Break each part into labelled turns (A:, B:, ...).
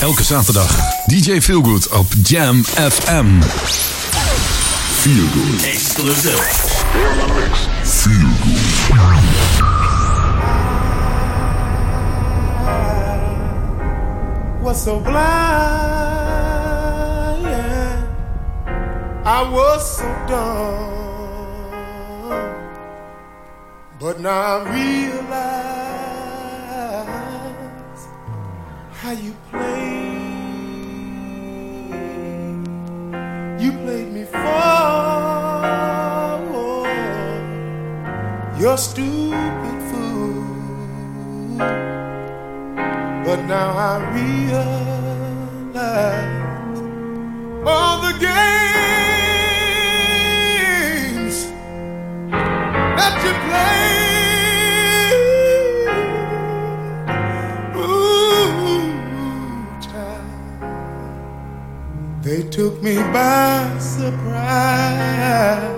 A: Elke zaterdag DJ Feelgood op Jam FM. Feelgood.
B: Exclusive.
C: was so blind. I was so dumb. But now I realize how you played. Your stupid fool. But now I realize all the games that you played. Ooh, child, they took me by surprise.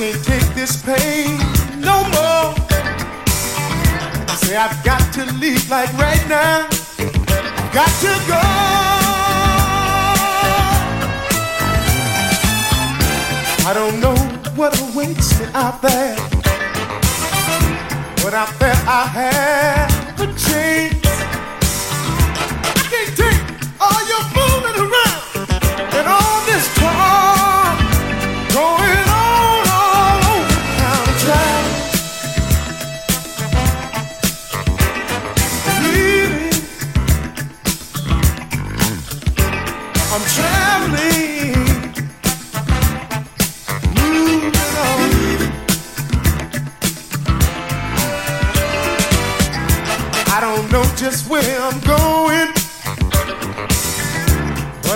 C: can't take this pain no more. I say I've got to leave like right now. I've got to go. I don't know what awaits me out there. But I there I have a chance.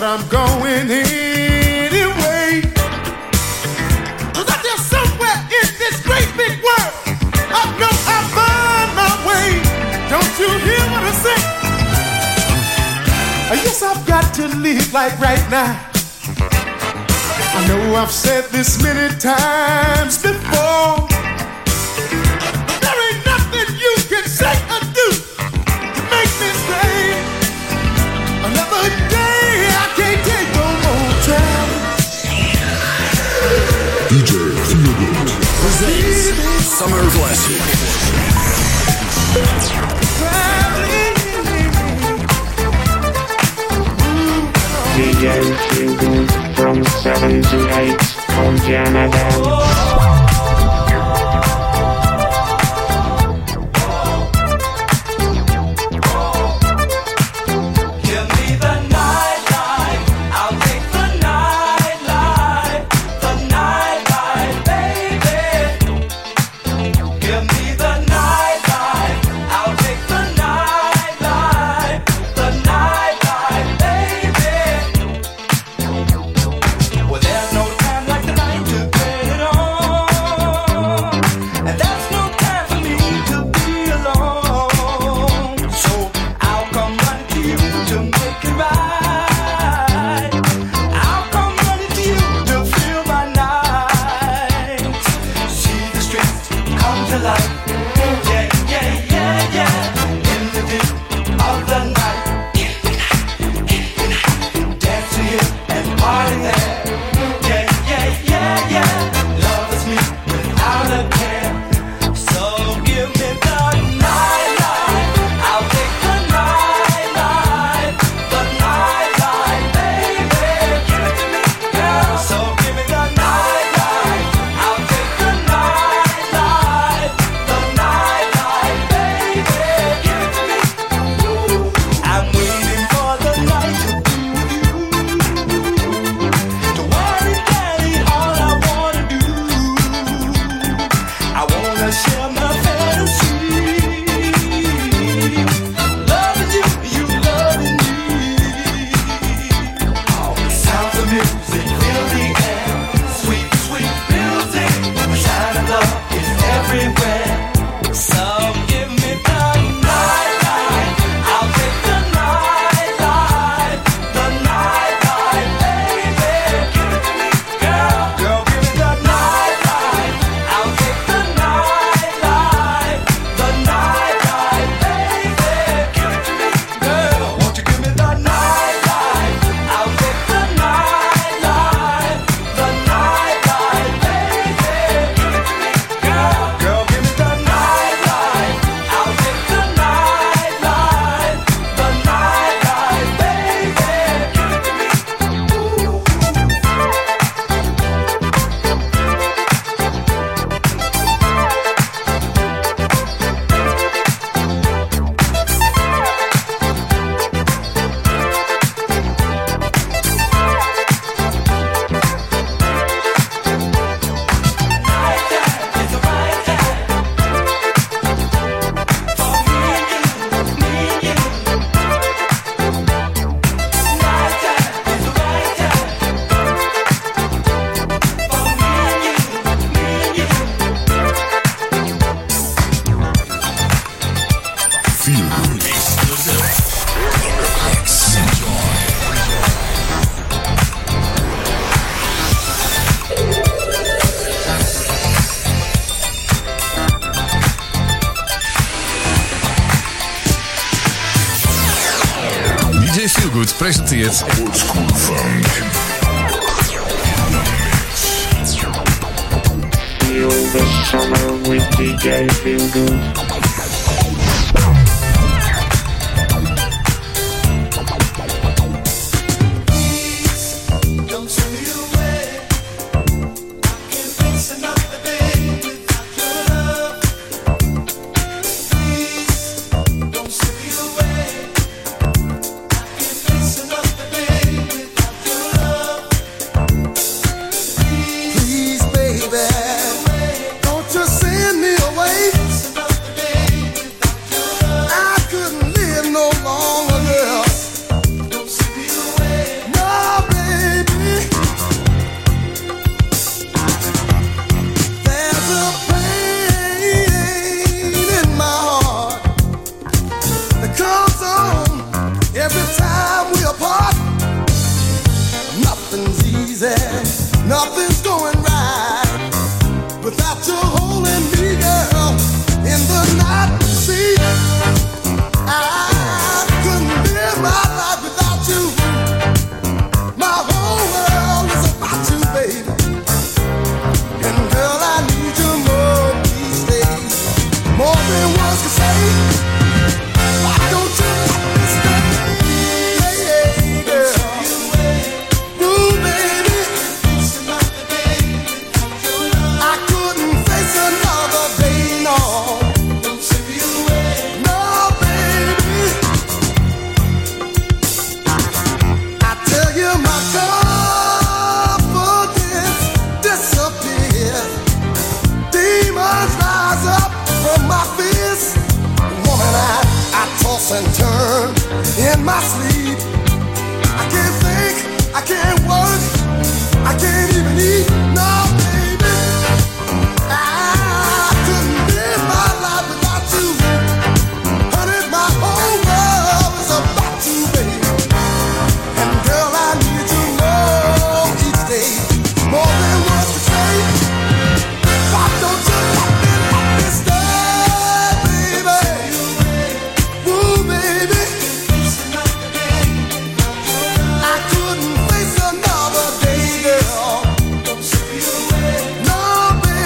C: I'm going anyway. Was I just somewhere in this great big world? I know I find my way. Don't you hear what I say? I uh, guess I've got to leave like right now. I know I've said this many times before.
A: DJ Feelgood. Presents Summer Classic.
D: DJ Feelgood from 7 to 8 on
B: Jamm Feelgood presenteert...
A: Oldschool Funk.
D: Feel the.